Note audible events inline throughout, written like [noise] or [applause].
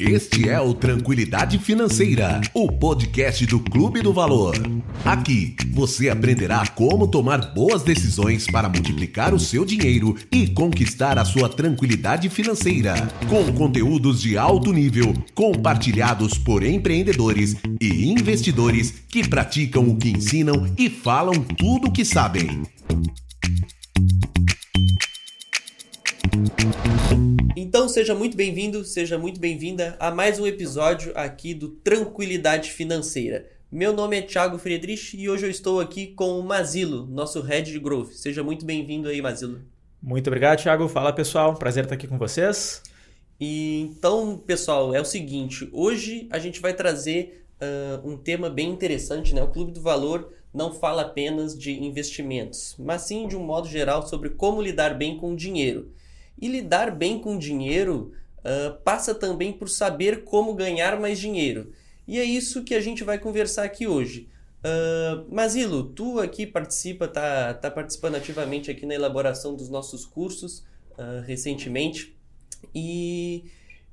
Este é o Tranquilidade Financeira, o podcast do Clube do Valor. Aqui você aprenderá como tomar boas decisões para multiplicar o seu dinheiro e conquistar a sua tranquilidade financeira, com conteúdos de alto nível compartilhados por empreendedores e investidores que praticam o que ensinam e falam tudo o que sabem. Seja muito bem-vindo, seja muito bem-vinda a mais um episódio aqui do Tranquilidade Financeira. Meu nome é Thiago Friedrich e hoje eu estou aqui com o Mazilo, nosso Head de Growth. Seja muito bem-vindo aí, Mazilo. Muito obrigado, Thiago. Fala pessoal, prazer estar aqui com vocês. E então, pessoal, é o seguinte: hoje a gente vai trazer uh, um tema bem interessante, né? O Clube do Valor não fala apenas de investimentos, mas sim de um modo geral sobre como lidar bem com o dinheiro. E lidar bem com dinheiro uh, passa também por saber como ganhar mais dinheiro. E é isso que a gente vai conversar aqui hoje. Uh, Mazilo, tu aqui participa, tá, tá participando ativamente aqui na elaboração dos nossos cursos uh, recentemente. E,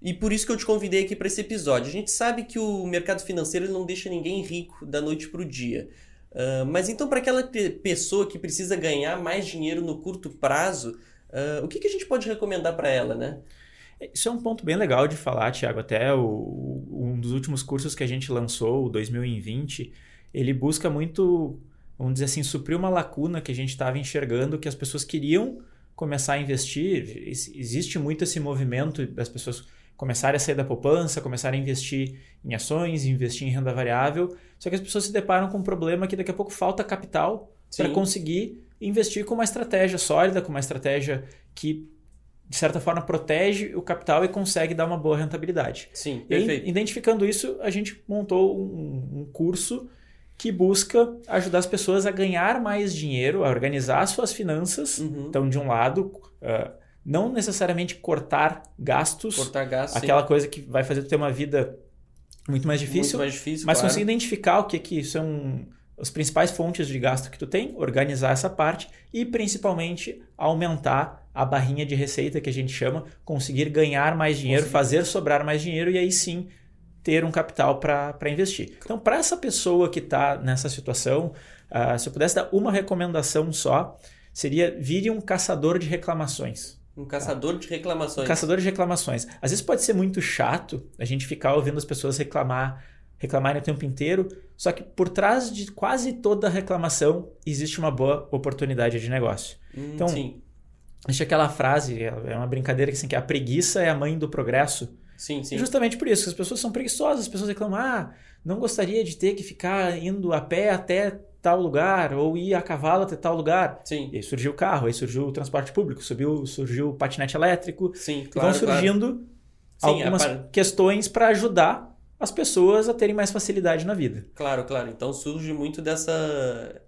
e por isso que eu te convidei aqui para esse episódio. A gente sabe que o mercado financeiro não deixa ninguém rico da noite para o dia. Uh, mas então, para aquela pessoa que precisa ganhar mais dinheiro no curto prazo, Uh, o que, que a gente pode recomendar para ela, né? Isso é um ponto bem legal de falar, Tiago. Até o, um dos últimos cursos que a gente lançou, o 2020, ele busca muito, vamos dizer assim, suprir uma lacuna que a gente estava enxergando que as pessoas queriam começar a investir. Existe muito esse movimento das pessoas começarem a sair da poupança, começarem a investir em ações, investir em renda variável. Só que as pessoas se deparam com um problema que daqui a pouco falta capital para conseguir investir com uma estratégia sólida, com uma estratégia que, de certa forma, protege o capital e consegue dar uma boa rentabilidade. Sim, perfeito. E, identificando isso, a gente montou um, um curso que busca ajudar as pessoas a ganhar mais dinheiro, a organizar suas finanças. Uhum. Então, de um lado, uh, não necessariamente cortar gastos, cortar gastos aquela sim. coisa que vai fazer tu ter uma vida muito mais difícil, muito mais difícil mas claro. conseguir identificar o que, que são as principais fontes de gasto que tu tem, organizar essa parte e principalmente aumentar a barrinha de receita que a gente chama, conseguir ganhar mais dinheiro, fazer sobrar mais dinheiro e aí sim ter um capital para investir. Então, para essa pessoa que está nessa situação, uh, se eu pudesse dar uma recomendação só, seria vire um caçador de reclamações. Um caçador de reclamações. Um caçador de reclamações. Às vezes pode ser muito chato a gente ficar ouvindo as pessoas reclamar reclamarem o tempo inteiro, só que por trás de quase toda reclamação existe uma boa oportunidade de negócio. Hum, então, sim. existe aquela frase, é uma brincadeira que, assim, que a preguiça é a mãe do progresso. Sim, sim. E justamente por isso, as pessoas são preguiçosas, as pessoas reclamam, ah, não gostaria de ter que ficar indo a pé até tal lugar, ou ir a cavalo até tal lugar. Sim. E aí surgiu o carro, aí surgiu o transporte público, subiu, surgiu o patinete elétrico. Sim, claro, e vão surgindo claro. algumas Sim, questões para ajudar as pessoas a terem mais facilidade na vida. Claro, claro. Então surge muito dessa.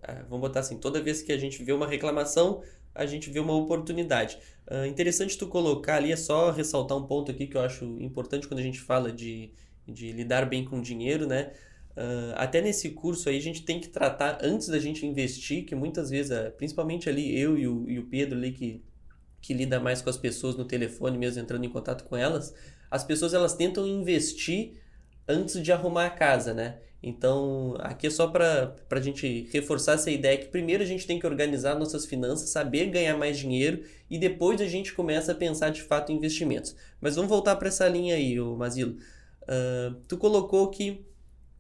É, vamos botar assim: toda vez que a gente vê uma reclamação, a gente vê uma oportunidade. Uh, interessante tu colocar ali, é só ressaltar um ponto aqui que eu acho importante quando a gente fala de, de lidar bem com dinheiro, né? Uh, até nesse curso aí a gente tem que tratar antes da gente investir, que muitas vezes, uh, principalmente ali eu e o, e o Pedro ali que, que lida mais com as pessoas no telefone mesmo, entrando em contato com elas, as pessoas elas tentam investir antes de arrumar a casa, né? Então, aqui é só para a gente reforçar essa ideia que primeiro a gente tem que organizar nossas finanças, saber ganhar mais dinheiro e depois a gente começa a pensar de fato em investimentos. Mas vamos voltar para essa linha aí, ô Mazilo. Uh, tu colocou que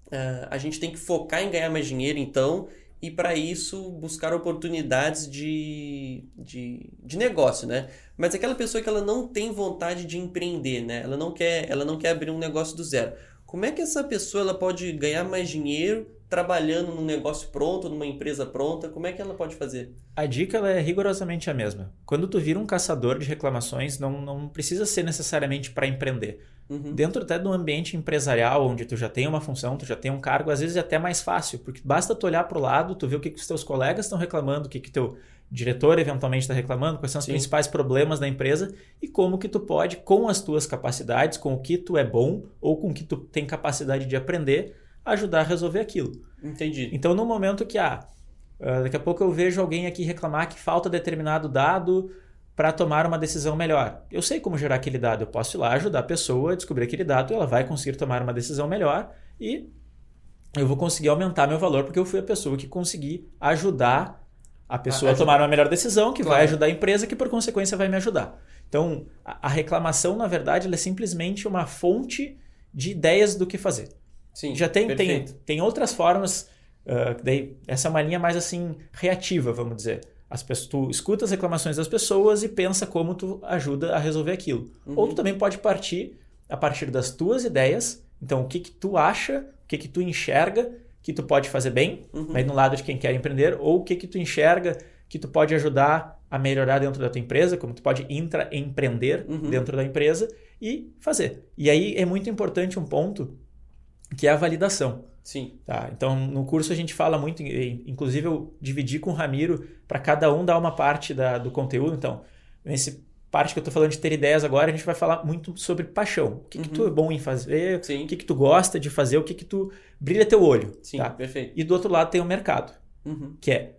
uh, a gente tem que focar em ganhar mais dinheiro, então, e para isso buscar oportunidades de, de, de negócio, né? Mas aquela pessoa que ela não tem vontade de empreender, né? Ela não quer, ela não quer abrir um negócio do zero. Como é que essa pessoa ela pode ganhar mais dinheiro trabalhando num negócio pronto, numa empresa pronta? Como é que ela pode fazer? A dica é rigorosamente a mesma. Quando tu vira um caçador de reclamações, não, não precisa ser necessariamente para empreender. Uhum. Dentro até do ambiente empresarial, onde tu já tem uma função, tu já tem um cargo, às vezes é até mais fácil, porque basta tu olhar para o lado, tu ver o que, que os teus colegas estão reclamando, o que, que teu diretor eventualmente está reclamando, quais são os Sim. principais problemas da empresa e como que tu pode, com as tuas capacidades, com o que tu é bom ou com o que tu tem capacidade de aprender, ajudar a resolver aquilo. Entendi. Então, no momento que, ah, ah daqui a pouco eu vejo alguém aqui reclamar que falta determinado dado para tomar uma decisão melhor. Eu sei como gerar aquele dado, eu posso ir lá ajudar a pessoa a descobrir aquele dado, ela vai conseguir tomar uma decisão melhor e eu vou conseguir aumentar meu valor porque eu fui a pessoa que consegui ajudar a pessoa a, a tomar uma melhor decisão, que claro. vai ajudar a empresa, que por consequência vai me ajudar. Então, a, a reclamação, na verdade, é simplesmente uma fonte de ideias do que fazer. Sim, Já tem, tem, tem outras formas, uh, daí, essa é uma linha mais assim, reativa, vamos dizer. As pessoas, tu escuta as reclamações das pessoas e pensa como tu ajuda a resolver aquilo. Uhum. Ou tu também pode partir a partir das tuas ideias. Então, o que, que tu acha, o que, que tu enxerga que tu pode fazer bem, uhum. no lado de quem quer empreender, ou o que, que tu enxerga que tu pode ajudar a melhorar dentro da tua empresa, como tu pode intraempreender uhum. dentro da empresa e fazer. E aí é muito importante um ponto que é a validação. Sim. Tá? Então, no curso a gente fala muito, inclusive eu dividi com o Ramiro para cada um dar uma parte da, do conteúdo. Então, nesse parte que eu estou falando de ter ideias agora, a gente vai falar muito sobre paixão. O que, uhum. que tu é bom em fazer, Sim. o que, que tu gosta de fazer, o que, que tu brilha teu olho. Sim, tá? perfeito. E do outro lado tem o mercado, uhum. que é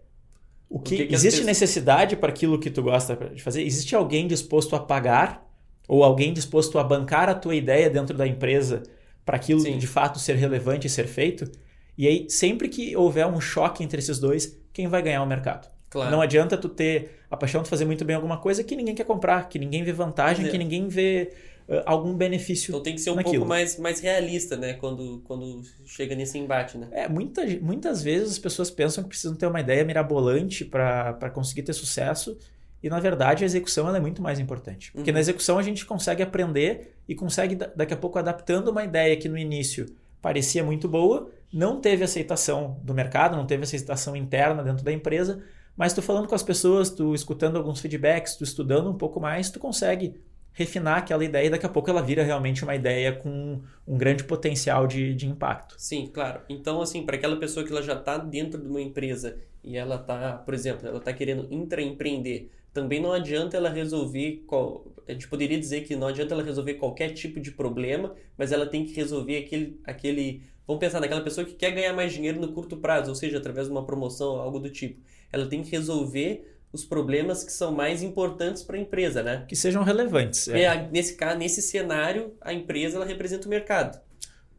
o que, o que, existe necessidade para aquilo que tu gosta de fazer? Existe alguém disposto a pagar ou alguém disposto a bancar a tua ideia dentro da empresa para aquilo Sim. de fato ser relevante e ser feito. E aí, sempre que houver um choque entre esses dois, quem vai ganhar o mercado? Claro. Não adianta tu ter a paixão de fazer muito bem alguma coisa que ninguém quer comprar, que ninguém vê vantagem, é. que ninguém vê uh, algum benefício. Então tem que ser um naquilo. pouco mais, mais realista, né? Quando, quando chega nesse embate, né? É, muita, muitas vezes as pessoas pensam que precisam ter uma ideia mirabolante para conseguir ter sucesso e na verdade a execução é muito mais importante. Porque uhum. na execução a gente consegue aprender e consegue daqui a pouco adaptando uma ideia que no início parecia muito boa, não teve aceitação do mercado, não teve aceitação interna dentro da empresa, mas tu falando com as pessoas, tu escutando alguns feedbacks, tu estudando um pouco mais, tu consegue refinar aquela ideia e daqui a pouco ela vira realmente uma ideia com um grande potencial de, de impacto. Sim, claro. Então, assim, para aquela pessoa que ela já está dentro de uma empresa e ela está, por exemplo, ela está querendo intraempreender, também não adianta ela resolver. Qual, a gente poderia dizer que não adianta ela resolver qualquer tipo de problema, mas ela tem que resolver aquele. aquele vamos pensar naquela pessoa que quer ganhar mais dinheiro no curto prazo, ou seja, através de uma promoção, algo do tipo. Ela tem que resolver os problemas que são mais importantes para a empresa, né? Que sejam relevantes. É. É, nesse caso, nesse cenário, a empresa ela representa o mercado.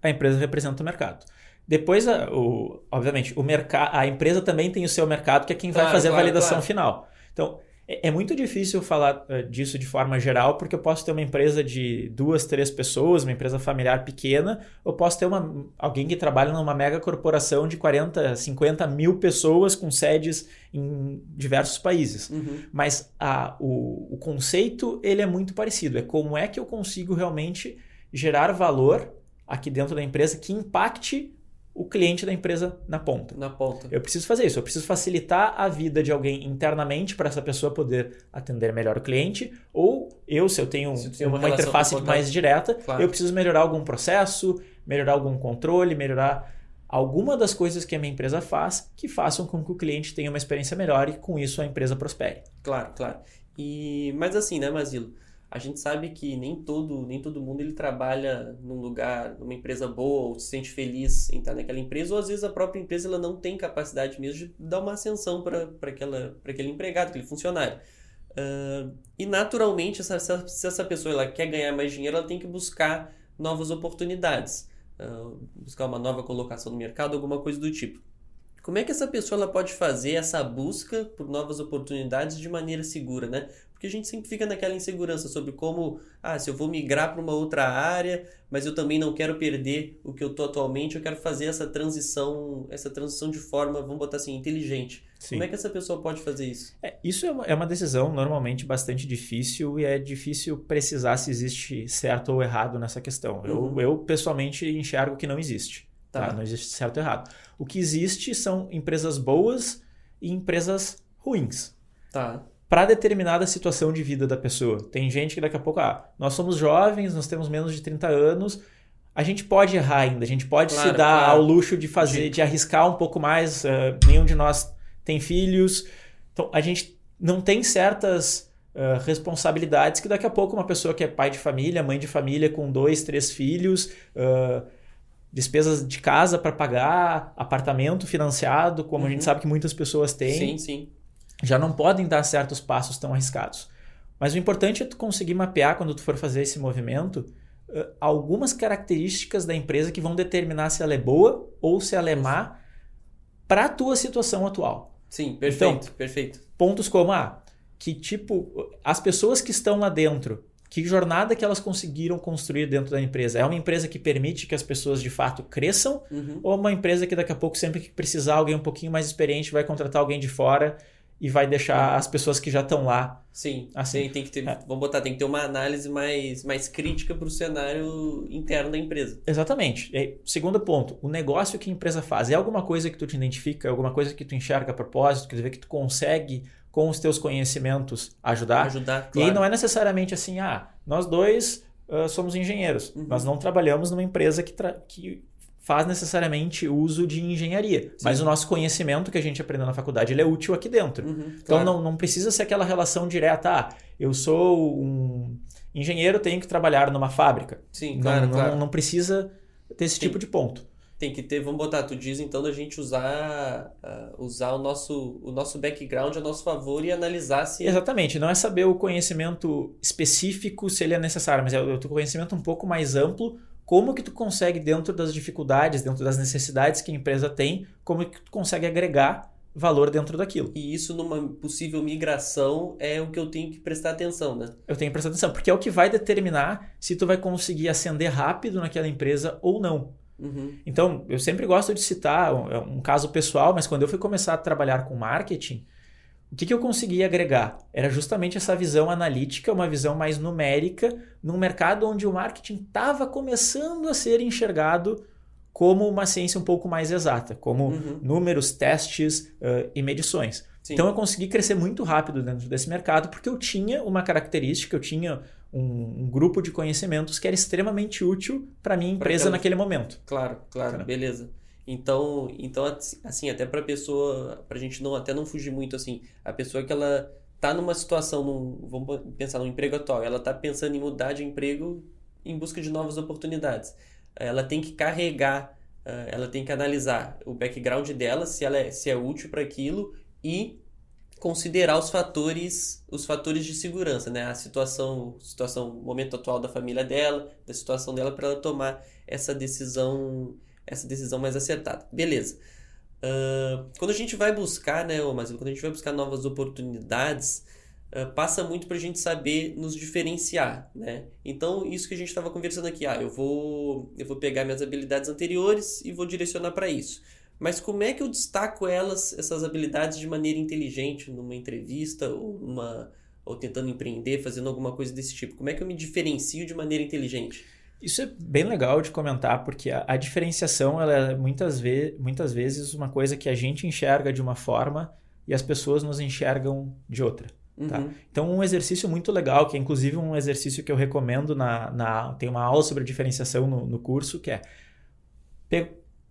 A empresa representa o mercado. Depois, o, obviamente, o mercado, a empresa também tem o seu mercado, que é quem claro, vai fazer claro, a validação claro. final. Então, é, é muito difícil falar uh, disso de forma geral, porque eu posso ter uma empresa de duas, três pessoas, uma empresa familiar pequena, ou posso ter uma, alguém que trabalha numa mega corporação de 40, 50 mil pessoas com sedes em diversos países. Uhum. Mas a, o, o conceito ele é muito parecido. É como é que eu consigo realmente gerar valor aqui dentro da empresa que impacte o cliente da empresa na ponta. Na ponta. Eu preciso fazer isso. Eu preciso facilitar a vida de alguém internamente para essa pessoa poder atender melhor o cliente. Ou eu, se eu tenho se uma, uma interface mais direta, claro. eu preciso melhorar algum processo, melhorar algum controle, melhorar alguma das coisas que a minha empresa faz que façam com que o cliente tenha uma experiência melhor e com isso a empresa prospere. Claro, claro. E mas assim, né, Masilo? A gente sabe que nem todo, nem todo mundo ele trabalha num lugar, numa empresa boa, ou se sente feliz em estar naquela empresa, ou às vezes a própria empresa ela não tem capacidade mesmo de dar uma ascensão para aquele empregado, aquele funcionário. Uh, e naturalmente, essa, se essa pessoa ela quer ganhar mais dinheiro, ela tem que buscar novas oportunidades, uh, buscar uma nova colocação no mercado, alguma coisa do tipo. Como é que essa pessoa ela pode fazer essa busca por novas oportunidades de maneira segura, né? Porque a gente sempre fica naquela insegurança sobre como, ah, se eu vou migrar para uma outra área, mas eu também não quero perder o que eu tô atualmente, eu quero fazer essa transição, essa transição de forma, vamos botar assim, inteligente. Sim. Como é que essa pessoa pode fazer isso? É, isso é uma, é uma decisão normalmente bastante difícil e é difícil precisar se existe certo ou errado nessa questão. Uhum. Eu, eu pessoalmente enxergo que não existe. Tá. tá. Não existe certo ou errado. O que existe são empresas boas e empresas ruins. Tá para determinada situação de vida da pessoa. Tem gente que daqui a pouco, ah, nós somos jovens, nós temos menos de 30 anos, a gente pode errar ainda, a gente pode claro, se dar claro. ao luxo de fazer, de arriscar um pouco mais. Uh, nenhum de nós tem filhos, então a gente não tem certas uh, responsabilidades que daqui a pouco uma pessoa que é pai de família, mãe de família com dois, três filhos, uh, despesas de casa para pagar, apartamento financiado, como uhum. a gente uhum. sabe que muitas pessoas têm. Sim, sim já não podem dar certos passos tão arriscados. Mas o importante é tu conseguir mapear quando tu for fazer esse movimento uh, algumas características da empresa que vão determinar se ela é boa ou se ela é má para a tua situação atual. Sim, perfeito, então, perfeito. Pontos como ah, que tipo as pessoas que estão lá dentro que jornada que elas conseguiram construir dentro da empresa? É uma empresa que permite que as pessoas de fato cresçam? Uhum. Ou uma empresa que daqui a pouco, sempre que precisar alguém um pouquinho mais experiente, vai contratar alguém de fora e vai deixar as pessoas que já estão lá? Sim, assim. Tem, tem que ter, é. vamos botar, tem que ter uma análise mais, mais crítica para o cenário interno da empresa. Exatamente. E, segundo ponto, o negócio que a empresa faz é alguma coisa que tu te identifica, é alguma coisa que tu enxerga a propósito, quer dizer, que tu consegue com os teus conhecimentos ajudar. Ajudar, claro. E aí não é necessariamente assim, ah, nós dois uh, somos engenheiros. Uhum. Nós não trabalhamos numa empresa que, que faz necessariamente uso de engenharia. Sim. Mas o nosso conhecimento que a gente aprendeu na faculdade ele é útil aqui dentro. Uhum, então não, não precisa ser aquela relação direta, ah, eu sou um engenheiro, tenho que trabalhar numa fábrica. Sim, não, claro, não, claro. não precisa ter esse tipo de ponto tem que ter, vamos botar, tu diz então da gente usar, uh, usar o nosso, o nosso background a nosso favor e analisar se. Exatamente, não é saber o conhecimento específico se ele é necessário, mas é o teu conhecimento um pouco mais amplo, como que tu consegue, dentro das dificuldades, dentro das necessidades que a empresa tem, como que tu consegue agregar valor dentro daquilo. E isso numa possível migração é o que eu tenho que prestar atenção, né? Eu tenho que prestar atenção, porque é o que vai determinar se tu vai conseguir ascender rápido naquela empresa ou não. Uhum. Então, eu sempre gosto de citar um, é um, caso pessoal, mas quando eu fui começar a trabalhar com marketing, o que, que eu consegui agregar? Era justamente essa visão analítica, uma visão mais numérica, num mercado onde o marketing estava começando a ser enxergado como uma ciência um pouco mais exata, como uhum. números, testes uh, e medições. Sim. Então eu consegui crescer muito rápido dentro desse mercado porque eu tinha uma característica, eu tinha um, um grupo de conhecimentos que era extremamente útil para minha empresa naquele momento. Claro, claro, Caramba. beleza. Então, então assim, até para pessoa, para a gente não até não fugir muito assim, a pessoa que ela tá numa situação, num, vamos pensar no emprego atual, ela tá pensando em mudar de emprego em busca de novas oportunidades. Ela tem que carregar, eh, ela tem que analisar o background dela, se ela é, se é útil para aquilo e considerar os fatores os fatores de segurança, né? A situação, situação, momento atual da família dela, da situação dela para ela tomar essa decisão, essa decisão mais acertada. Beleza. Uh, quando a gente vai buscar, né, mas quando a gente vai buscar novas oportunidades, uh, passa muito para a gente saber nos diferenciar, né? Então isso que a gente estava conversando aqui, ah, eu vou eu vou pegar minhas habilidades anteriores e vou direcionar para isso. Mas como é que eu destaco elas, essas habilidades, de maneira inteligente, numa entrevista ou numa ou tentando empreender, fazendo alguma coisa desse tipo? Como é que eu me diferencio de maneira inteligente? Isso é bem legal de comentar, porque a, a diferenciação ela é muitas, ve muitas vezes uma coisa que a gente enxerga de uma forma e as pessoas nos enxergam de outra. Tá? Uhum. Então, um exercício muito legal, que é inclusive um exercício que eu recomendo na. na tem uma aula sobre diferenciação no, no curso, que é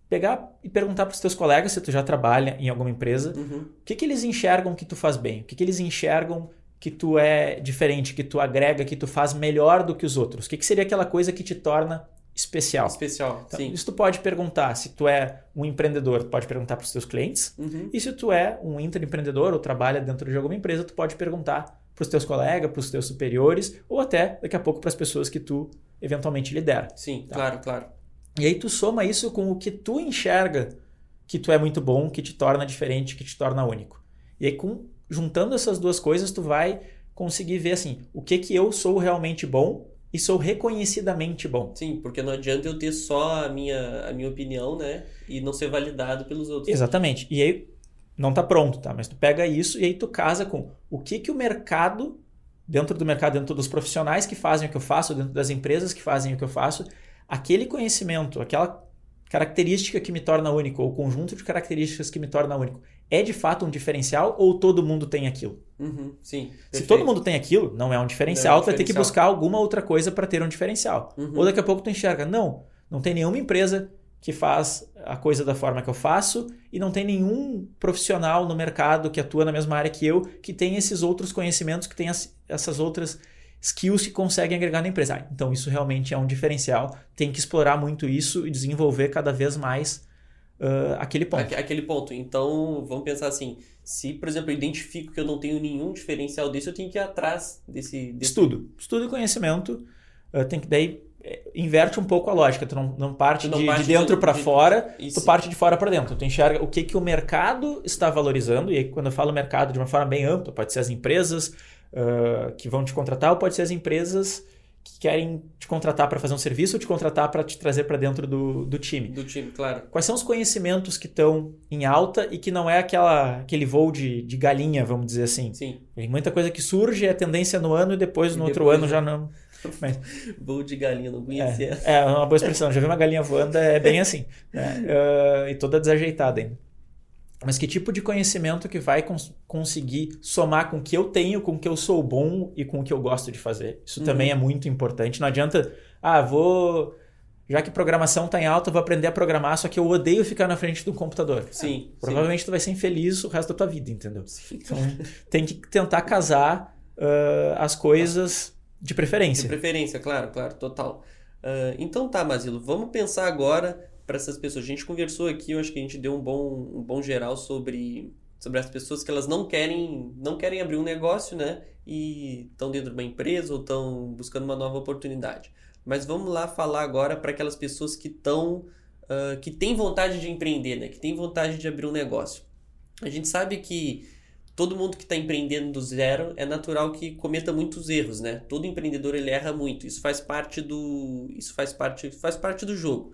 pegar e perguntar para os teus colegas, se tu já trabalha em alguma empresa, uhum. o que, que eles enxergam que tu faz bem, o que, que eles enxergam que tu é diferente, que tu agrega, que tu faz melhor do que os outros. O que, que seria aquela coisa que te torna especial? Especial, então, sim. Isso tu pode perguntar. Se tu é um empreendedor, tu pode perguntar para os teus clientes. Uhum. E se tu é um intraempreendedor ou trabalha dentro de alguma empresa, tu pode perguntar para os teus colegas, para os teus superiores ou até daqui a pouco para as pessoas que tu eventualmente lidera. Sim, tá? claro, claro. E aí tu soma isso com o que tu enxerga que tu é muito bom, que te torna diferente, que te torna único. E aí com, juntando essas duas coisas, tu vai conseguir ver assim, o que que eu sou realmente bom e sou reconhecidamente bom. Sim, porque não adianta eu ter só a minha, a minha opinião, né? E não ser validado pelos outros. Exatamente. E aí não tá pronto, tá? Mas tu pega isso e aí tu casa com o que que o mercado, dentro do mercado, dentro dos profissionais que fazem o que eu faço, dentro das empresas que fazem o que eu faço, aquele conhecimento, aquela característica que me torna único, ou conjunto de características que me torna único, é de fato um diferencial ou todo mundo tem aquilo? Uhum, sim. Perfeito. Se todo mundo tem aquilo, não é um diferencial, é tu vai ter que buscar alguma outra coisa para ter um diferencial. Uhum. Ou daqui a pouco tu enxerga, não, não tem nenhuma empresa que faz a coisa da forma que eu faço e não tem nenhum profissional no mercado que atua na mesma área que eu que tem esses outros conhecimentos, que tem as, essas outras skills que conseguem agregar na empresa. Ah, então isso realmente é um diferencial. Tem que explorar muito isso e desenvolver cada vez mais uh, aquele ponto. Aquele ponto. Então, vamos pensar assim: se, por exemplo, eu identifico que eu não tenho nenhum diferencial desse, eu tenho que ir atrás desse. desse... Estudo. Estudo e conhecimento. Uh, tem que daí é, inverte um pouco a lógica. Tu não, não parte, não de, parte de, dentro para fora, Isso. tu parte de fora para dentro. Tu enxerga o que, que o mercado está valorizando. E aí, quando eu falo mercado de uma forma bem ampla, pode ser as empresas uh, que vão te contratar, ou pode ser as empresas que querem te contratar para fazer um serviço ou te contratar para te trazer para dentro do, do time. Do time, claro. Quais são os conhecimentos que estão em alta e que não é aquela, aquele voo de, de galinha, vamos dizer assim? Sim. Tem muita coisa que surge, é tendência no ano e depois no e outro ano já não. [laughs] Mas, voo de galinha, não conhecia. É, é uma boa expressão. Já vi uma galinha voando, é bem assim. Né? Uh, [laughs] e toda desajeitada ainda. Mas que tipo de conhecimento que vai cons conseguir somar com o que eu tenho, com o que eu sou bom e com o que eu gosto de fazer? Isso uhum. também é muito importante. Não adianta, ah, vou. Já que programação está em alta, vou aprender a programar, só que eu odeio ficar na frente do computador. Sim. provavelmente sim. tu vai ser infeliz o resto da tua vida, entendeu? Sim. Então tem que tentar casar uh, as coisas de preferência. De preferência, claro, claro, total. Uh, então tá, Masilo, vamos pensar agora para essas pessoas. A gente conversou aqui, eu acho que a gente deu um bom, um bom geral sobre, sobre as pessoas que elas não querem, não querem abrir um negócio, né? E estão dentro de uma empresa ou estão buscando uma nova oportunidade. Mas vamos lá falar agora para aquelas pessoas que estão, uh, que têm vontade de empreender, né? Que têm vontade de abrir um negócio. A gente sabe que todo mundo que está empreendendo do zero é natural que cometa muitos erros, né? Todo empreendedor ele erra muito. Isso faz parte do, isso faz parte, faz parte do jogo.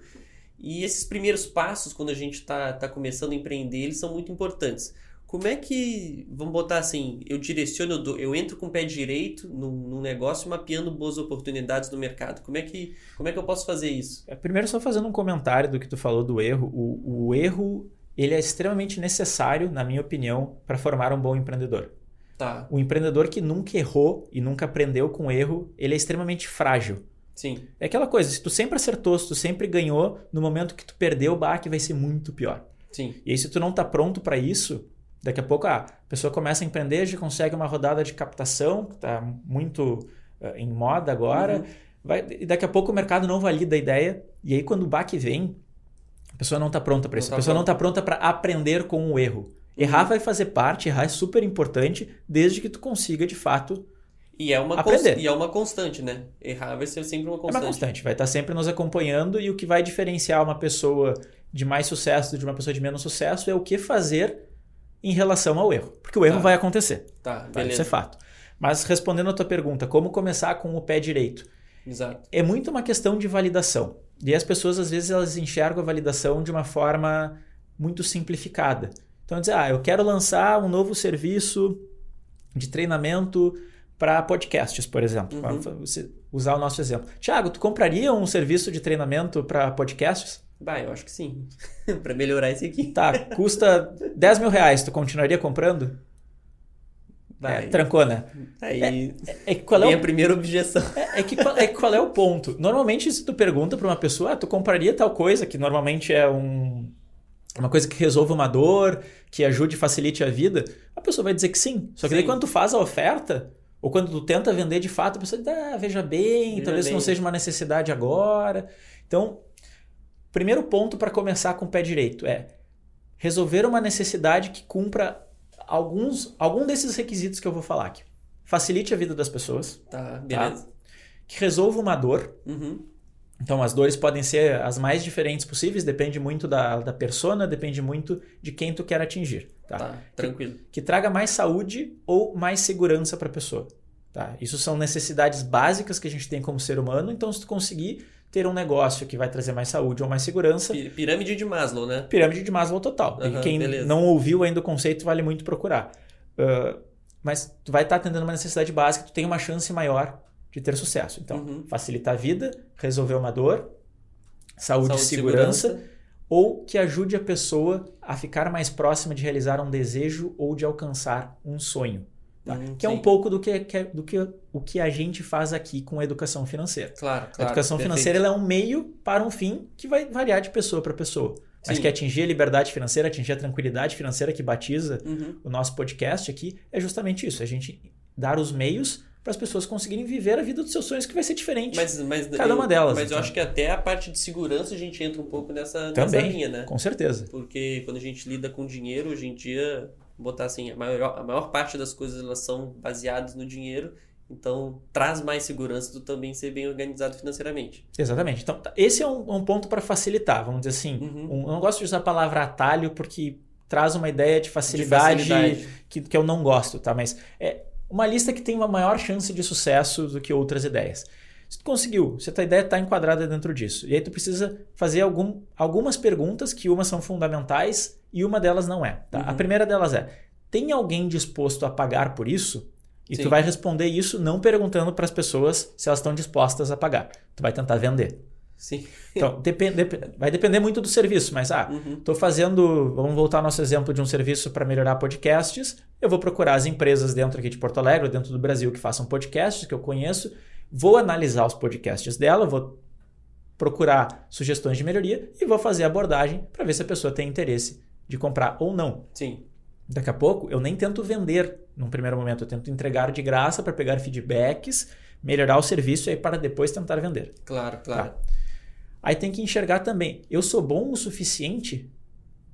E esses primeiros passos, quando a gente está tá começando a empreender, eles são muito importantes. Como é que, vamos botar assim, eu direciono, eu, dou, eu entro com o pé direito num, num, negócio mapeando boas oportunidades no mercado? Como é que, como é que eu posso fazer isso? É, primeiro, só fazendo um comentário do que tu falou do erro. O, o erro, ele é extremamente necessário, na minha opinião, para formar um bom empreendedor. Tá. O empreendedor que nunca errou e nunca aprendeu com erro, ele é extremamente frágil. Sim. É aquela coisa, se tu sempre acertou, se tu sempre ganhou, no momento que tu perdeu o baque vai ser muito pior. Sim. E aí se tu não tá pronto para isso, daqui a pouco ah, a pessoa começa a empreender, já consegue uma rodada de captação, que tá muito uh, em moda agora, uhum. vai, e daqui a pouco o mercado não valida a ideia, e aí quando o baque vem, a pessoa não tá pronta para isso. Tá a pessoa pronto. não tá pronta para aprender com o erro. Errar uhum. vai fazer parte, errar é super importante, desde que tu consiga de fato e é, uma Aprender. e é uma constante, né? Errar vai ser sempre uma constante. É uma constante, vai estar sempre nos acompanhando e o que vai diferenciar uma pessoa de mais sucesso de uma pessoa de menos sucesso é o que fazer em relação ao erro. Porque o erro tá. vai acontecer. Tá, beleza. Isso é fato. Mas respondendo a tua pergunta, como começar com o pé direito? Exato. É muito uma questão de validação. E as pessoas, às vezes, elas enxergam a validação de uma forma muito simplificada. Então, dizer, ah, eu quero lançar um novo serviço de treinamento para podcasts, por exemplo. Uhum. usar o nosso exemplo. Tiago, tu compraria um serviço de treinamento para podcasts? Bah, eu acho que sim. [laughs] para melhorar esse aqui. Tá, custa 10 mil reais. Tu continuaria comprando? Vai. É, trancou, né? Aí é, é, é qual é o... a primeira objeção. É, é, que, é qual é o ponto? Normalmente, se tu pergunta para uma pessoa, ah, tu compraria tal coisa, que normalmente é um, uma coisa que resolva uma dor, que ajude e facilite a vida, a pessoa vai dizer que sim. Só que sim. daí quando tu faz a oferta, ou quando tu tenta vender de fato, a pessoa diz, ah, veja bem, veja talvez bem. não seja uma necessidade agora. Então, primeiro ponto para começar com o pé direito é resolver uma necessidade que cumpra alguns algum desses requisitos que eu vou falar aqui. Facilite a vida das pessoas. Tá, beleza. Tá? Que resolva uma dor. Uhum. Então, as dores podem ser as mais diferentes possíveis, depende muito da, da persona, depende muito de quem tu quer atingir. Tá, tá tranquilo. Que, que, traga mais saúde ou mais segurança para a pessoa. Tá? Isso são necessidades básicas que a gente tem como ser humano, então se tu conseguir ter um negócio que vai trazer mais saúde ou mais segurança... Pirâmide de Maslow, né? Pirâmide de Maslow total. Uhum, e quem beleza. não ouviu ainda o conceito, vale muito procurar. Uh, mas tu vai estar tá atendendo uma necessidade básica, tu tem uma chance maior de ter sucesso. Então, uhum. facilitar a vida, resolver uma dor, saúde, saúde e segurança, segurança, ou que ajude a pessoa a ficar mais próxima de realizar um desejo ou de alcançar um sonho. Tá? Uhum, que é um pouco do que, que, do que o que a gente faz aqui com a educação financeira. Claro, claro. A educação perfeito. financeira é um meio para um fim que vai variar de pessoa para pessoa. Mas Sim. que atingir a liberdade financeira, atingir a tranquilidade financeira que batiza uhum. o nosso podcast aqui, é justamente isso. A gente dar os meios para as pessoas conseguirem viver a vida dos seus sonhos, que vai ser diferente. Mas, mas cada eu, uma delas. Mas então. eu acho que até a parte de segurança a gente entra um pouco nessa, Também, nessa linha, né? Com certeza. Porque quando a gente lida com dinheiro, hoje em dia, botar assim, a maior, a maior parte das coisas elas são baseadas no dinheiro. Então, traz mais segurança tu também ser bem organizado financeiramente. Exatamente. Então, esse é um, um ponto para facilitar, vamos dizer assim. Uhum. Um, eu não gosto de usar a palavra atalho porque traz uma ideia de facilidade, De facilidade. Que, que eu não gosto, tá? Mas é uma lista que tem uma maior chance de sucesso do que outras ideias. Se tu conseguiu, se a tua ideia está enquadrada dentro disso, e aí tu precisa fazer algum, algumas perguntas que umas são fundamentais e uma delas não é. Tá? A Uhum. primeira delas é: tem alguém disposto a pagar por isso? E Sim. tu vai responder isso não perguntando para as pessoas se elas estão dispostas a pagar. Tu vai tentar vender. Sim. Então, depende, dep- vai depender muito do serviço, mas ah, Uhum. estou fazendo, vamos voltar ao nosso exemplo de um serviço para melhorar podcasts. Eu vou procurar as empresas dentro aqui de Porto Alegre, dentro do Brasil, que façam podcasts, que eu conheço, vou analisar os podcasts dela, vou procurar sugestões de melhoria e vou fazer abordagem para ver se a pessoa tem interesse de comprar ou não. Sim. Daqui a pouco, eu nem tento vender num primeiro momento, eu tento entregar de graça para pegar feedbacks, melhorar o serviço e aí para depois tentar vender. Claro, claro. Tá. Aí tem que enxergar também, eu sou bom o suficiente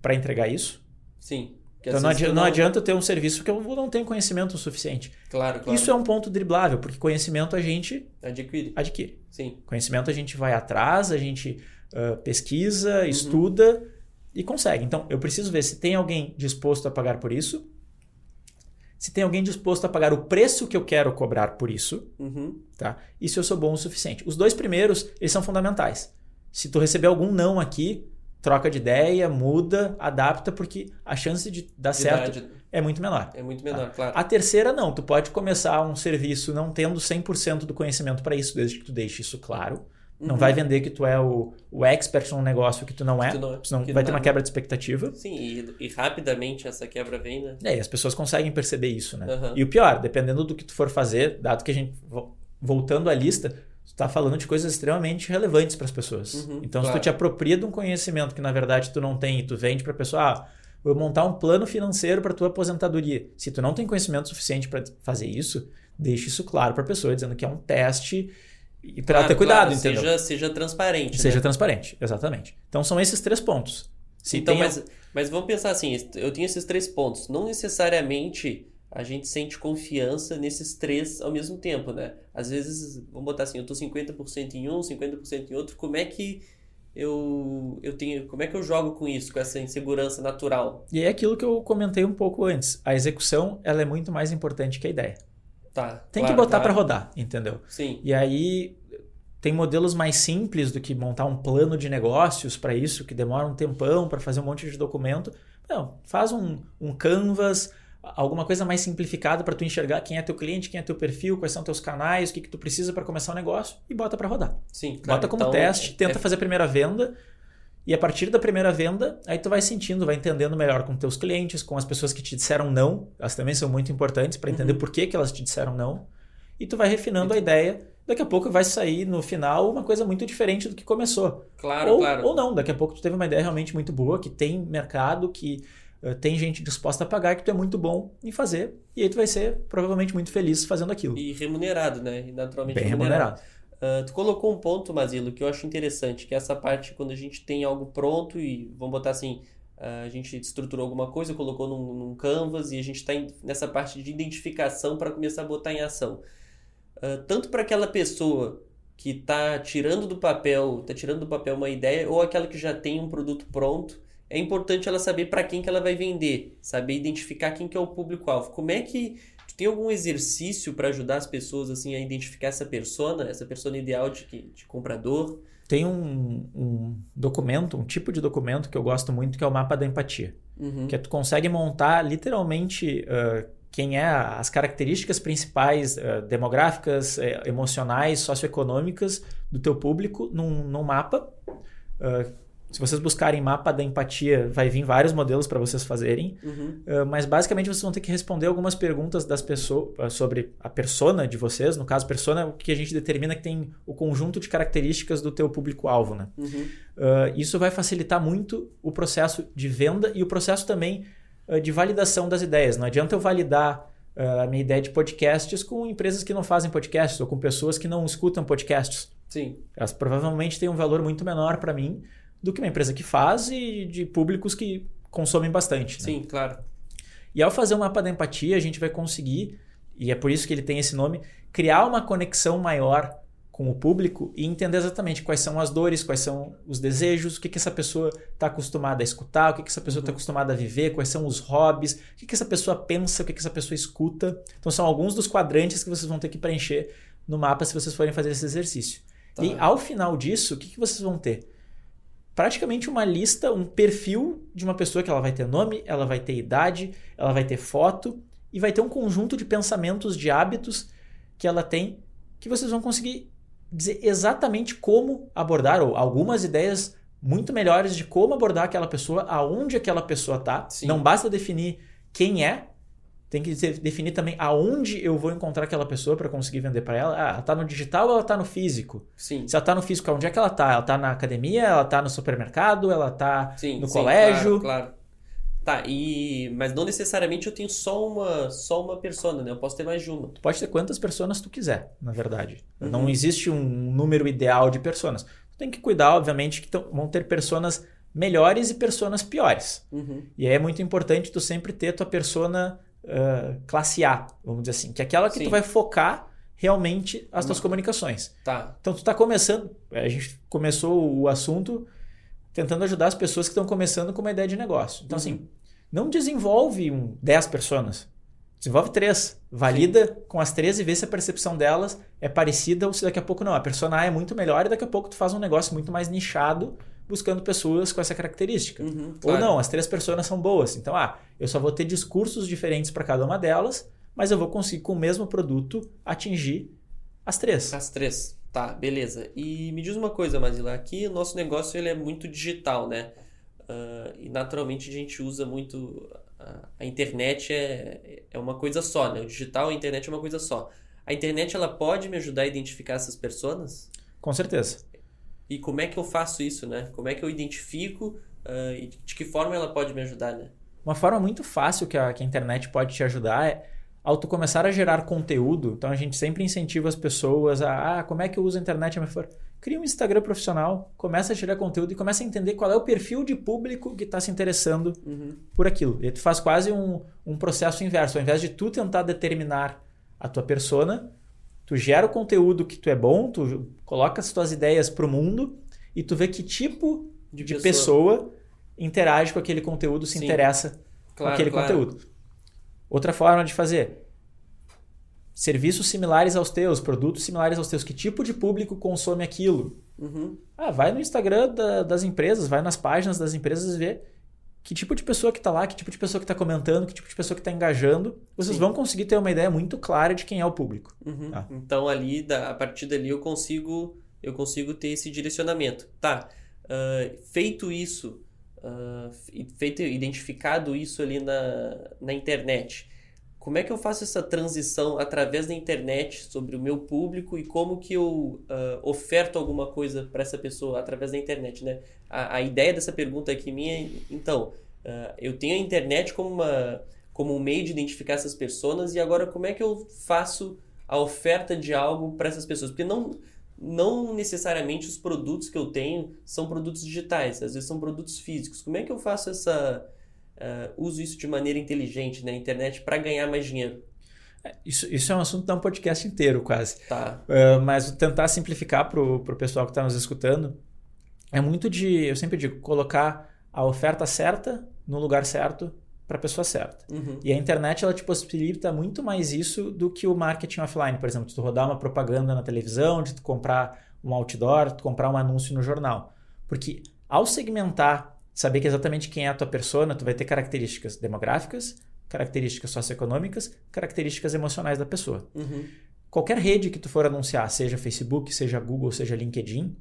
para entregar isso? Sim. Então não adianta, não adianta eu ter um serviço que eu não tenho conhecimento o suficiente. Claro, claro. Isso é um ponto driblável, porque conhecimento a gente Adquire. adquire. Sim. Conhecimento a gente vai atrás, a gente Uhum. pesquisa, estuda e consegue. Então eu preciso ver se tem alguém disposto a pagar por isso, se tem alguém disposto a pagar o preço que eu quero cobrar por isso, Uhum. tá? E se eu sou bom o suficiente. Os dois primeiros, eles são fundamentais. Se tu receber algum não aqui, troca de ideia, muda, adapta, porque a chance de dar certo Idade é muito menor. É muito menor, claro. A terceira não, tu pode começar um serviço não tendo 100% do conhecimento para isso, desde que tu deixe isso claro. Não Uhum. vai vender que tu é o, o expert num negócio que tu não é, tu não é, senão vai ter não uma é. quebra de expectativa. Sim, e, e rapidamente essa quebra vem, né? É, e as pessoas conseguem perceber isso, né? Aham. E o pior, dependendo do que tu for fazer, dado que a gente, vo- voltando à lista, tu tá falando de coisas extremamente relevantes para as pessoas. Uhum, então, se claro. tu te apropria de um conhecimento que na verdade tu não tem e tu vende para a pessoa, ah, vou montar um plano financeiro para tua aposentadoria. Se tu não tem conhecimento suficiente para fazer isso, deixe isso claro para a pessoa, dizendo que é um teste e para Claro, ter cuidado, claro, entendeu? Seja, seja transparente. Seja né? transparente, exatamente. Então são esses três pontos. Se então, tem- mas, mas vamos pensar assim, eu tenho esses três pontos. Não necessariamente a gente sente confiança nesses três ao mesmo tempo, né? Às vezes, vamos botar assim, eu tô 50% em um, 50% em outro, como é que eu, eu tenho, como é que eu jogo com isso, com essa insegurança natural? E é aquilo que eu comentei um pouco antes. A execução ela é muito mais importante que a ideia. Tá. Tem claro, que botar claro. para rodar, entendeu? Sim. E aí tem modelos mais simples do que montar um plano de negócios para isso, que demora um tempão para fazer um monte de documento. Não, faz um, um canvas, alguma coisa mais simplificada para tu enxergar quem é teu cliente, quem é teu perfil, quais são teus canais, o que, que tu precisa para começar o negócio e bota para rodar. Sim, claro. Bota como Então, teste, é- tenta fazer a primeira venda. E a partir da primeira venda, aí tu vai sentindo, vai entendendo melhor com teus clientes, com as pessoas que te disseram não. Elas também são muito importantes para entender Uhum. por que, que elas te disseram não. E tu vai refinando a ideia. Daqui a pouco vai sair no final uma coisa muito diferente do que começou. Claro, ou, claro. ou não, daqui a pouco tu teve uma ideia realmente muito boa, que tem mercado, que tem gente disposta a pagar, que tu é muito bom em fazer. E aí tu vai ser provavelmente muito feliz fazendo aquilo. E remunerado, né? E naturalmente Bem remunerado. Ah, tu colocou um ponto, Mazilo, que eu acho interessante, que é essa parte quando a gente tem algo pronto e, vamos botar assim, ah, a gente estruturou alguma coisa, colocou num, num canvas e a gente está nessa parte de identificação para começar a botar em ação. Ah, tanto para aquela pessoa que está tirando do papel, está tirando do papel uma ideia, ou aquela que já tem um produto pronto, é importante ela saber para quem que ela vai vender, saber identificar quem que é o público-alvo. Como é que Tu tem algum exercício para ajudar as pessoas assim a identificar essa persona, essa persona ideal de, de comprador? Tem um, um documento, um tipo de documento que eu gosto muito, que é o mapa da empatia. Uhum. Que é tu consegue montar literalmente ah, quem é as características principais ah, demográficas, eh, emocionais, socioeconômicas do teu público num, num mapa. Ah, se vocês buscarem mapa da empatia, vai vir vários modelos para vocês fazerem. Uhum. Uh, mas basicamente vocês vão ter que responder algumas perguntas das pessoas uh, sobre a persona de vocês. No caso, persona é o que a gente determina que tem o conjunto de características do teu público-alvo, né? Uhum. Uh, isso vai facilitar muito o processo de venda e o processo também uh, de validação das ideias. Não adianta eu validar uh, a minha ideia de podcasts com empresas que não fazem podcasts ou com pessoas que não escutam podcasts. Sim. Elas provavelmente têm um valor muito menor para mim do que uma empresa que faz e de públicos que consomem bastante. Né? Sim, claro. E ao fazer o mapa da empatia, a gente vai conseguir, e é por isso que ele tem esse nome, criar uma conexão maior com o público e entender exatamente quais são as dores, quais são os desejos, o que, que essa pessoa está acostumada a escutar, o que, que essa pessoa está uhum. acostumada a viver, quais são os hobbies, o que, que essa pessoa pensa, o que, que essa pessoa escuta. Então são alguns dos quadrantes que vocês vão ter que preencher no mapa se vocês forem fazer esse exercício. Tá. E ao final disso, o que, que vocês vão ter? Praticamente uma lista, um perfil de uma pessoa que ela vai ter nome, ela vai ter idade, ela vai ter foto e vai ter um conjunto de pensamentos, de hábitos que ela tem que vocês vão conseguir dizer exatamente como abordar, ou algumas ideias muito melhores de como abordar aquela pessoa, aonde aquela pessoa está. Não basta definir quem é, tem que definir também aonde eu vou encontrar aquela pessoa para conseguir vender para ela. Ah, ela está no digital ou ela está no físico? Sim. Se ela está no físico, onde é que ela está? Ela está na academia, ela está no supermercado, ela está no sim, colégio. Claro, claro. Tá, e mas não necessariamente eu tenho só uma só uma persona, né? Eu posso ter mais de uma. Tu pode ter quantas pessoas tu quiser, na verdade. Uhum. Não existe um número ideal de pessoas. Tu tem que cuidar, obviamente, que vão ter pessoas melhores e pessoas piores. Uhum. E aí é muito importante tu sempre ter tua persona uh, classe A, vamos dizer assim, que é aquela que Sim. tu vai focar realmente as tuas uhum. comunicações. Tá. Então tu tá começando, a gente começou o assunto tentando ajudar as pessoas que estão começando com uma ideia de negócio. Então, assim, uhum. assim, não desenvolve um 10 personas. Desenvolve três. Valida Sim. com as três e vê se a percepção delas é parecida ou se daqui a pouco não. A persona A é muito melhor e daqui a pouco tu faz um negócio muito mais nichado buscando pessoas com essa característica. Uhum, claro. Ou não, as três pessoas são boas. Então, ah, eu só vou ter discursos diferentes para cada uma delas, mas eu vou conseguir com o mesmo produto atingir as três. As três. Tá, beleza. E me diz uma coisa, Mazila, aqui o nosso negócio ele é muito digital, né? Uh, e naturalmente a gente usa muito. Uh, a internet é, é uma coisa só, né? O digital e a internet é uma coisa só. A internet ela pode me ajudar a identificar essas pessoas? Com certeza. E como é que eu faço isso, né? Como é que eu identifico uh, e de que forma ela pode me ajudar, né? Uma forma muito fácil que a, que a internet pode te ajudar é ao tu começar a gerar conteúdo, então a gente sempre incentiva as pessoas a, ah, como é que eu uso a internet minha favor? Cria um Instagram profissional, começa a gerar conteúdo e começa a entender qual é o perfil de público que está se interessando uhum. por aquilo. E tu faz quase um, um processo inverso. Ao invés de tu tentar determinar a tua persona, tu gera o conteúdo que tu é bom, tu coloca as tuas ideias para o mundo e tu vê que tipo de, de pessoa. pessoa. interage com aquele conteúdo, se Sim. interessa claro, com aquele claro. conteúdo. Outra forma de fazer. Serviços similares aos teus, produtos similares aos teus. Que tipo de público consome aquilo? Uhum. Ah, vai no Instagram da, das empresas, vai nas páginas das empresas e vê que tipo de pessoa que está lá, que tipo de pessoa que está comentando, que tipo de pessoa que está engajando. Vocês Sim. vão conseguir ter uma ideia muito clara de quem é o público. Uhum. Tá? Então ali, a partir dali, eu consigo, eu consigo ter esse direcionamento. Tá, uh, feito isso, uh, feito, identificado isso ali na, na internet, como é que eu faço essa transição através da internet sobre o meu público e como que eu uh, oferto alguma coisa para essa pessoa através da internet, né? A, a, ideia dessa pergunta aqui minha, então, uh, eu tenho a internet como, uma, como um meio de identificar essas pessoas e agora como é que eu faço a oferta de algo para essas pessoas? Porque não, não necessariamente os produtos que eu tenho são produtos digitais, às vezes são produtos físicos. Como é que eu faço essa. Uh, uso isso de maneira inteligente na internet para ganhar mais dinheiro? É, isso, isso é um assunto de um podcast inteiro, quase. Tá. Uh, mas tentar simplificar para o pessoal que está nos escutando é muito de, eu sempre digo, colocar a oferta certa no lugar certo para a pessoa certa. Uhum. E a internet ela te possibilita muito mais isso do que o marketing offline, por exemplo, de tu rodar uma propaganda na televisão, de tu comprar um outdoor, de tu comprar um anúncio no jornal. Porque ao segmentar, saber que exatamente quem é a tua persona, tu vai ter características demográficas, características socioeconômicas, características emocionais da pessoa. Uhum. Qualquer rede que tu for anunciar, seja Facebook, seja Google, seja LinkedIn,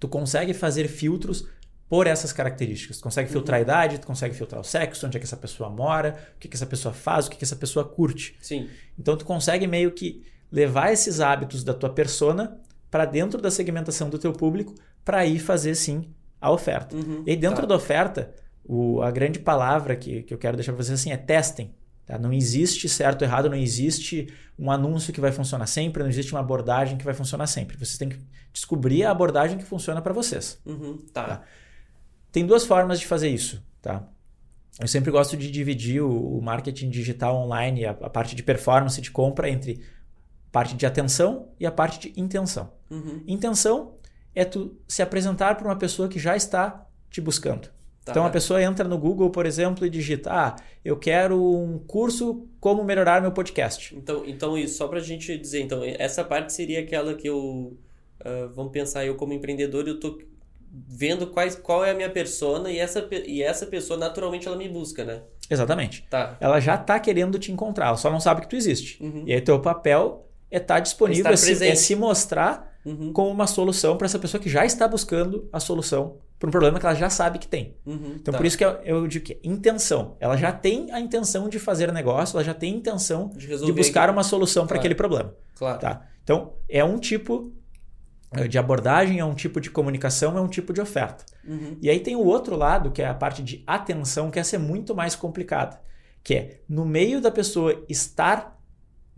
tu consegue fazer filtros por essas características. Tu consegue filtrar uhum. a idade, tu consegue filtrar o sexo, onde é que essa pessoa mora, o que, que essa pessoa faz, o que, que essa pessoa curte. Sim. Então tu consegue meio que levar esses hábitos da tua persona para dentro da segmentação do teu público para ir fazer sim a oferta. Uhum. E dentro tá. da oferta, o, a grande palavra que, que eu quero deixar para vocês assim é testem. Tá? Não existe certo ou errado, não existe um anúncio que vai funcionar sempre, não existe uma abordagem que vai funcionar sempre. Vocês têm que descobrir a abordagem que funciona para vocês. Uhum, tá. tá. Tem duas formas de fazer isso. Tá? Eu sempre gosto de dividir o, o marketing digital online, a, a, parte de performance de compra, entre parte de atenção e a parte de intenção. Uhum. Intenção é tu se apresentar para uma pessoa que já está te buscando. Tá. Então a pessoa entra no Google, por exemplo, e digita: Ah, eu quero um curso como melhorar meu podcast. Então, então isso, só para a gente dizer, então, essa parte seria aquela que eu. Uh, vamos pensar, eu como empreendedor, eu tô vendo quais, qual é a minha persona e essa, e essa pessoa naturalmente ela me busca, né? Exatamente. Tá. Ela já está querendo te encontrar, ela só não sabe que tu existe. Uhum. E aí teu papel é estar tá disponível, é, se, é se mostrar uhum. como uma solução para essa pessoa que já está buscando a solução para um problema que ela já sabe que tem. Uhum, então, tá. por isso que eu, eu, digo que intenção. Ela já tem a intenção de fazer negócio, ela já tem a intenção de, de buscar uma solução para claro. aquele problema. Claro. Tá? Então, é um tipo eh, de abordagem, é um tipo de comunicação, é um tipo de oferta. Uhum. E aí tem o outro lado, que é a parte de atenção, que essa é muito mais complicada. Que é, no meio da pessoa estar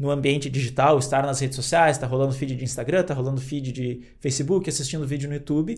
no ambiente digital, estar nas redes sociais, está rolando feed de Instagram, está rolando feed de Facebook, assistindo vídeo no YouTube,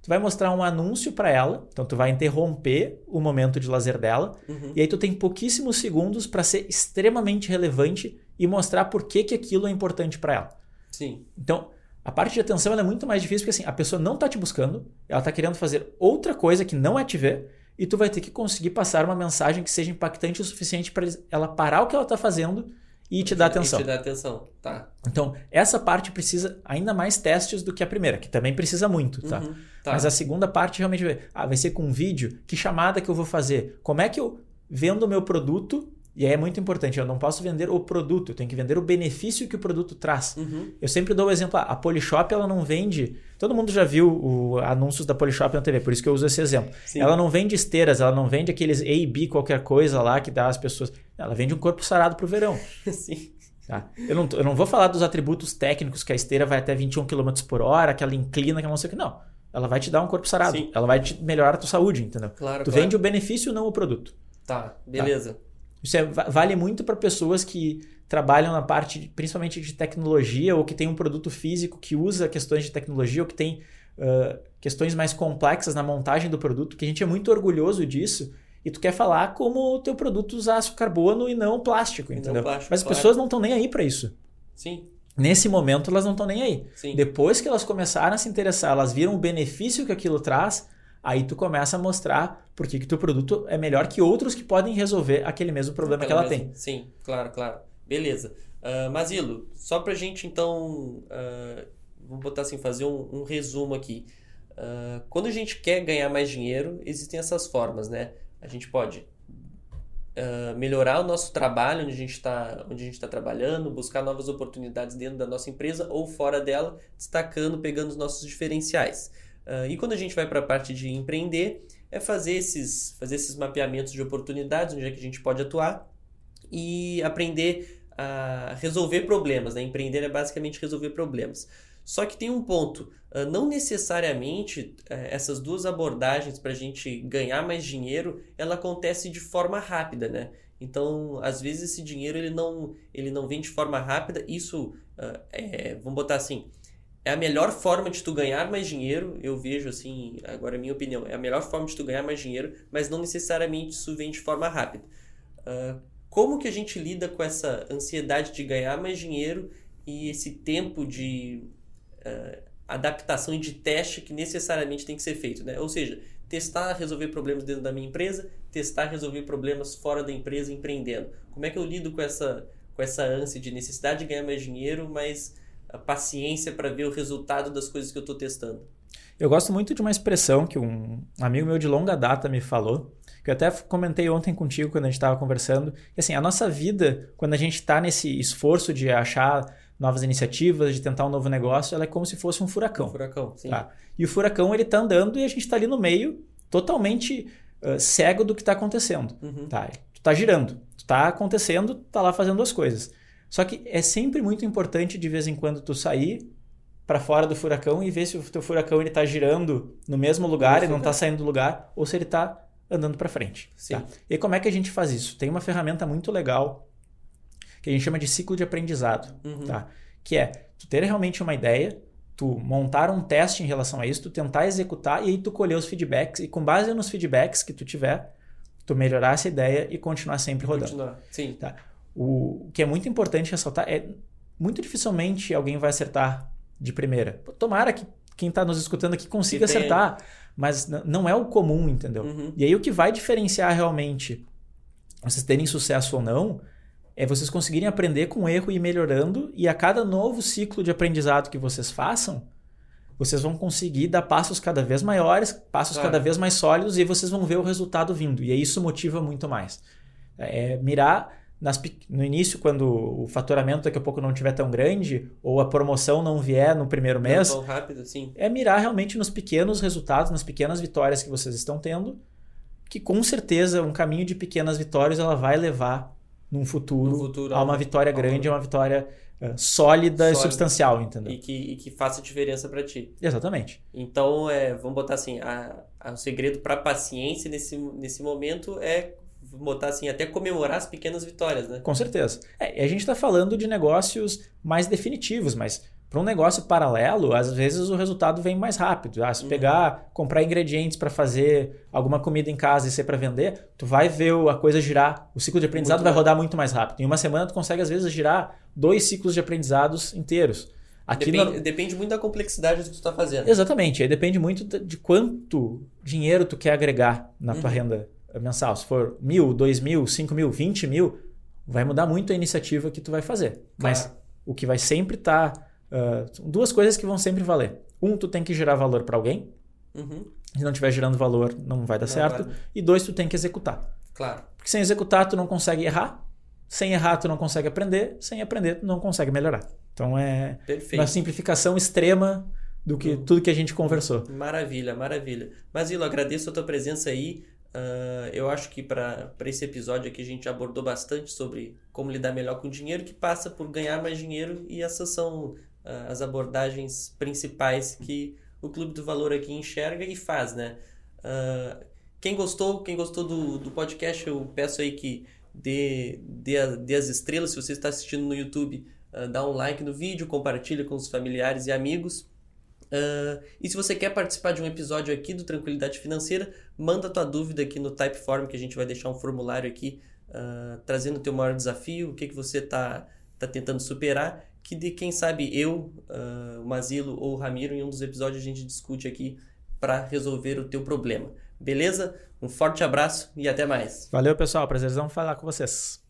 tu vai mostrar um anúncio para ela, então tu vai interromper o momento de lazer dela, uhum. e aí tu tem pouquíssimos segundos para ser extremamente relevante e mostrar por que, que aquilo é importante para ela. Sim. Então, a parte de atenção é muito mais difícil porque assim, a pessoa não está te buscando, ela está querendo fazer outra coisa que não é te ver, e tu vai ter que conseguir passar uma mensagem que seja impactante o suficiente para ela parar o que ela está fazendo e te dar atenção. E te dar atenção, tá. Então, essa parte precisa ainda mais testes do que a primeira, que também precisa muito, tá? Uhum, tá. Mas a segunda parte realmente vai, ah, vai ser com um vídeo, que chamada que eu vou fazer? Como é que eu vendo o meu produto? E aí é muito importante, eu não posso vender o produto, eu tenho que vender o benefício que o produto traz. Uhum. Eu sempre dou o exemplo, a Polishop ela não vende, todo mundo já viu os anúncios da Polishop na TV, por isso que eu uso esse exemplo. Sim. Ela não vende esteiras, ela não vende aqueles A e B qualquer coisa lá que dá às pessoas. Ela vende um corpo sarado para o verão. [laughs] Sim. Tá? Eu, não, eu não vou falar dos atributos técnicos que a esteira vai até 21 km por hora, que ela inclina, que ela não sei o que. Não. Ela vai te dar um corpo sarado. Sim. Ela vai te melhorar a tua saúde, entendeu? Claro, tu claro. vende o benefício, não o produto. Tá, beleza. Tá. Isso é, vale muito para pessoas que trabalham na parte, principalmente de tecnologia, ou que tem um produto físico que usa questões de tecnologia, ou que tem uh, questões mais complexas na montagem do produto, que a gente é muito orgulhoso disso. E tu quer falar como o teu produto usasse carbono e não plástico, entendeu? Não plástico, Mas as claro. pessoas não estão nem aí para isso. Sim. Nesse momento elas não estão nem aí. Sim. Depois que elas começaram a se interessar, elas viram o benefício que aquilo traz, aí tu começa a mostrar por que que teu produto é melhor que outros que podem resolver aquele mesmo problema Aquela que ela mesma- tem. Sim, claro, claro. Beleza. Uh, Mazilo, só pra gente então, uh, vamos botar assim, fazer um, um resumo aqui. Uh, quando a gente quer ganhar mais dinheiro, existem essas formas, né? A gente pode uh, melhorar o nosso trabalho onde a gente está onde a gente está trabalhando, buscar novas oportunidades dentro da nossa empresa ou fora dela, destacando, pegando os nossos diferenciais. Uh, e quando a gente vai para a parte de empreender, é fazer esses, fazer esses mapeamentos de oportunidades, onde é que a gente pode atuar e aprender a resolver problemas. Né? Empreender é basicamente resolver problemas. Só que tem um ponto, uh, não necessariamente uh, essas duas abordagens para a gente ganhar mais dinheiro, ela acontece de forma rápida, né? Então, às vezes esse dinheiro ele não, ele não vem de forma rápida. Isso, uh, é, vamos botar assim, é a melhor forma de tu ganhar mais dinheiro. Eu vejo assim, agora é a minha opinião, é a melhor forma de tu ganhar mais dinheiro, mas não necessariamente isso vem de forma rápida. Uh, como que a gente lida com essa ansiedade de ganhar mais dinheiro e esse tempo de uh, adaptação e de teste que necessariamente tem que ser feito, né? Ou seja, testar, resolver problemas dentro da minha empresa, testar, resolver problemas fora da empresa, empreendendo. Como é que eu lido com essa com essa ânsia de necessidade de ganhar mais dinheiro, mas a paciência para ver o resultado das coisas que eu estou testando? Eu gosto muito de uma expressão que um amigo meu de longa data me falou, que eu até comentei ontem contigo quando a gente estava conversando, que assim, a nossa vida, quando a gente está nesse esforço de achar novas iniciativas, de tentar um novo negócio, ela é como se fosse um furacão. Um furacão, sim. Tá? E o furacão ele tá andando e a gente está ali no meio, totalmente uh, cego do que está acontecendo. Uhum. Tá? Tu tá girando, tu tá acontecendo, tá lá fazendo as coisas. Só que é sempre muito importante de vez em quando tu sair para fora do furacão e ver se o teu furacão ele tá girando no mesmo lugar e não lugar. tá saindo do lugar ou se ele tá andando para frente. Tá? E como é que a gente faz isso? Tem uma ferramenta muito legal que a gente chama de ciclo de aprendizado, uhum. tá? Que é tu ter realmente uma ideia, tu montar um teste em relação a isso, tu tentar executar e aí tu colher os feedbacks e com base nos feedbacks que tu tiver, tu melhorar essa ideia e continuar sempre rodando. Continuar. Sim. Tá? O, que é muito importante ressaltar é muito dificilmente alguém vai acertar de primeira. Tomara que quem está nos escutando aqui consiga acertar, mas não é o comum, entendeu? Uhum. E aí o que vai diferenciar realmente vocês terem sucesso ou não é vocês conseguirem aprender com o erro e ir melhorando, e a cada novo ciclo de aprendizado que vocês façam, vocês vão conseguir dar passos cada vez maiores, passos claro. cada vez mais sólidos, e vocês vão ver o resultado vindo. E aí isso motiva muito mais. É, mirar nas, no início, quando o faturamento daqui a pouco não estiver tão grande, ou a promoção não vier no primeiro mês, tão rápido, assim. é mirar realmente nos pequenos resultados, nas pequenas vitórias que vocês estão tendo, que com certeza um caminho de pequenas vitórias ela vai levar num futuro, no futuro a uma vitória grande, a uma vitória uh, sólida, e substancial, entendeu? E que, e que faça diferença para ti. Exatamente. Então, é, vamos botar assim, a, a, o segredo para paciência nesse, nesse momento é botar assim, até comemorar as pequenas vitórias, né? Com certeza. É, a gente está falando de negócios mais definitivos, mas para um negócio paralelo, às vezes o resultado vem mais rápido. Ah, se uhum. pegar, comprar ingredientes para fazer alguma comida em casa e ser para vender, tu vai ver a coisa girar. O ciclo de aprendizado muito vai rodar muito mais rápido. Em uma semana tu consegue às vezes girar dois ciclos de aprendizados inteiros. Aqui depende, no... depende muito da complexidade do que tu está fazendo. Exatamente. Aí depende muito de quanto dinheiro tu quer agregar na uhum. tua renda mensal. Se for mil, dois mil, cinco mil, vinte mil, vai mudar muito a iniciativa que tu vai fazer. Claro. Mas o que vai sempre estar tá Uh, duas coisas que vão sempre valer. Um, tu tem que gerar valor para alguém. Uhum. Se não estiver gerando valor, não vai dar não certo. Vai. E dois, tu tem que executar. Claro. Porque sem executar, tu não consegue errar. Sem errar, tu não consegue aprender. Sem aprender, tu não consegue melhorar. Então é Perfeito. uma simplificação extrema do que uhum. tudo que a gente conversou. Maravilha, maravilha. Mas, Ilo, agradeço a tua presença aí. Uh, eu acho que para esse episódio aqui a gente abordou bastante sobre como lidar melhor com o dinheiro, que passa por ganhar mais dinheiro, e essas são uh, as abordagens principais que o Clube do Valor aqui enxerga e faz, né? Uh, quem gostou, quem gostou do, do podcast, eu peço aí que dê, dê, dê as estrelas. Se você está assistindo no YouTube, dá um like no vídeo, compartilha com os familiares e amigos. Uh, e se você quer participar de um episódio aqui do Tranquilidade Financeira, manda tua dúvida aqui no Typeform, que a gente vai deixar um formulário aqui uh, trazendo o teu maior desafio, o que, que você está tá tentando superar que de quem sabe eu, uh, o Mazilo ou o Ramiro, em um dos episódios a gente discute aqui para resolver o teu problema. Beleza? Um forte abraço e até mais. Valeu, pessoal. Prazerzão falar com vocês.